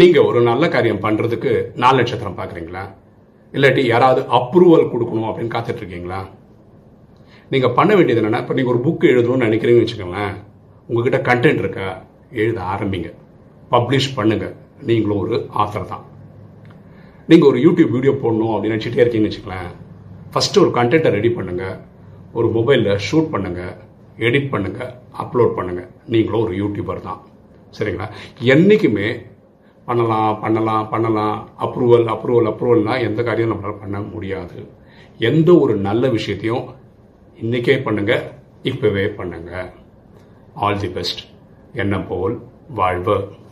நீங்க ஒரு நல்ல காரியம் பண்றதுக்கு நாலு நட்சத்திரம் பாக்குறீங்களா? இல்லாட்டி யாராவது அப்ரூவல் கொடுக்கணும் அப்படின்னு காத்துட்டு இருக்கீங்களா? நீங்க பண்ண வேண்டியது என்னன்னா இப்ப நீங்க ஒரு புக் எழுதணும்னு நினைக்கிறீங்கன்னு வச்சுக்கோங்களேன். உங்ககிட்ட கண்டென்ட் இருக்கா? எழுத ஆரம்பிங்க. பப்ளிஷ் பண்ணுங்க. நீங்களும் ஒரு ஆத்தர் தான். நீங்க ஒரு யூடியூப் வீடியோ போடணும் அப்படின்னு நினச்சிட்டே இருக்கீங்கன்னு வச்சுக்கலேன் ஃபர்ஸ்ட் ஒரு கண்டென்ட்டை ரெடி பண்ணுங்க. ஒரு மொபைலில் ஷூட் பண்ணுங்க. எடிட் பண்ணுங்க. அப்லோட் பண்ணுங்க. நீங்களும் ஒரு யூடியூபர் தான். சரிங்களா? என்னைக்குமே பண்ணலாம் பண்ணலாம் பண்ணலாம். அப்ரூவல் அப்ரூவல் அப்ரூவல்னால் எந்த காரியம் நம்மளால் பண்ண முடியாது. எந்த ஒரு நல்ல விஷயத்தையும் இன்றைக்கே பண்ணுங்க இப்போவே பண்ணுங்க. ஆல் தி பெஸ்ட் என்ன போல் வாழ்வு